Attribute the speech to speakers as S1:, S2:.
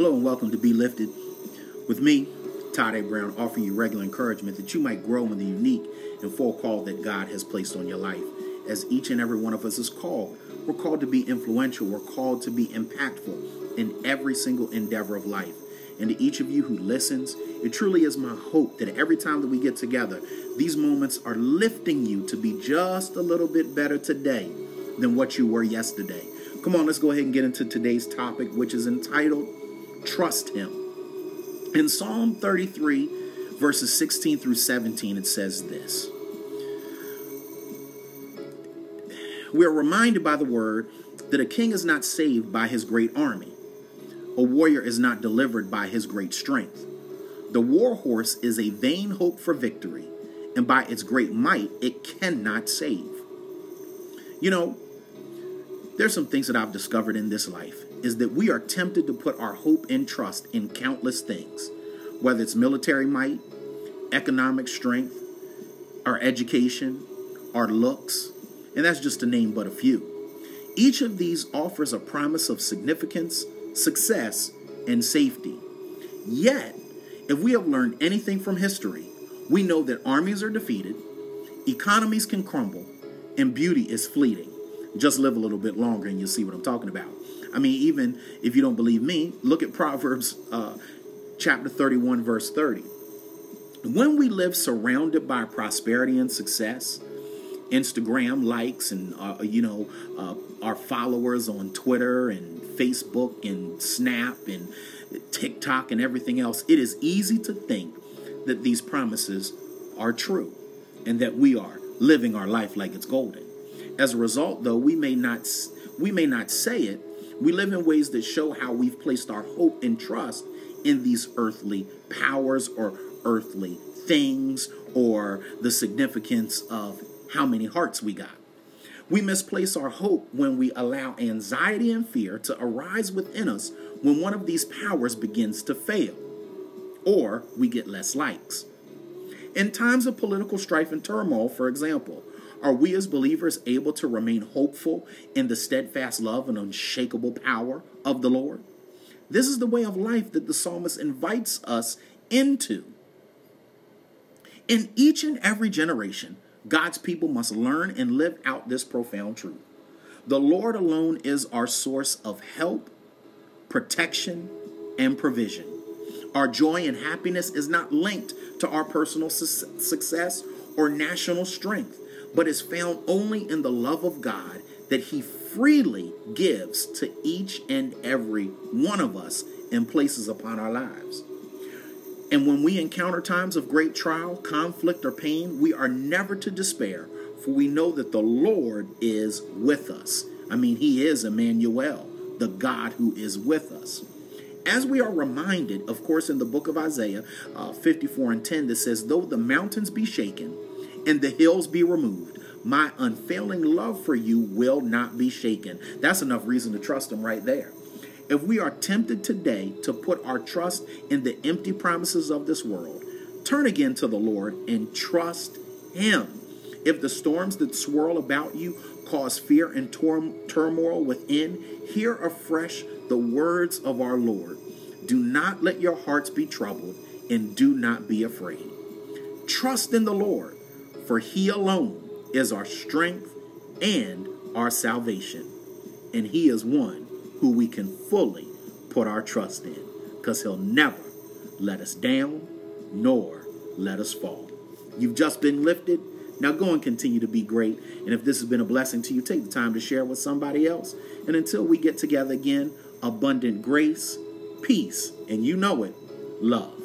S1: Hello and welcome to Be Lifted with me, Todd A. Brown, offering you regular encouragement that you might grow in the unique and full call that God has placed on your life. As each and every one of us is called, we're called to be influential, we're called to be impactful in every single endeavor of life. And to each of you who listens, it truly is my hope that every time that we get together, these moments are lifting you to be just a little bit better today than what you were yesterday. Come on, let's go ahead and get into today's topic, which is entitled Trust Him. In Psalm 33, verses 16 through 17, it says this We are reminded by the word that a king is not saved by his great army, a warrior is not delivered by his great strength. The war horse is a vain hope for victory, and by its great might, it cannot save. You know, there's some things that I've discovered in this life is that we are tempted to put our hope and trust in countless things, whether it's military might, economic strength, our education, our looks, and that's just to name but a few. Each of these offers a promise of significance, success, and safety. Yet, if we have learned anything from history, we know that armies are defeated, economies can crumble, and beauty is fleeting. Just live a little bit longer and you'll see what I'm talking about. I mean, even if you don't believe me, look at Proverbs uh, chapter 31, verse 30. When we live surrounded by prosperity and success, Instagram likes and uh, you know uh, our followers on Twitter and Facebook and Snap and TikTok and everything else, it is easy to think that these promises are true and that we are living our life like it's golden. As a result, though, we may not we may not say it, we live in ways that show how we've placed our hope and trust in these earthly powers or earthly things or the significance of how many hearts we got. We misplace our hope when we allow anxiety and fear to arise within us when one of these powers begins to fail, or we get less likes. In times of political strife and turmoil, for example, are we as believers able to remain hopeful in the steadfast love and unshakable power of the Lord? This is the way of life that the psalmist invites us into. In each and every generation, God's people must learn and live out this profound truth. The Lord alone is our source of help, protection, and provision. Our joy and happiness is not linked to our personal su- success or national strength but is found only in the love of God that He freely gives to each and every one of us and places upon our lives. And when we encounter times of great trial, conflict, or pain, we are never to despair, for we know that the Lord is with us. I mean, He is Emmanuel, the God who is with us. As we are reminded, of course, in the book of Isaiah uh, 54 and 10, that says, Though the mountains be shaken, and the hills be removed, my unfailing love for you will not be shaken. That's enough reason to trust him right there. If we are tempted today to put our trust in the empty promises of this world, turn again to the Lord and trust him. If the storms that swirl about you cause fear and turmoil within, hear afresh the words of our Lord. Do not let your hearts be troubled, and do not be afraid. Trust in the Lord for he alone is our strength and our salvation. And he is one who we can fully put our trust in because he'll never let us down nor let us fall. You've just been lifted. Now go and continue to be great. And if this has been a blessing to you, take the time to share with somebody else. And until we get together again, abundant grace, peace, and you know it, love.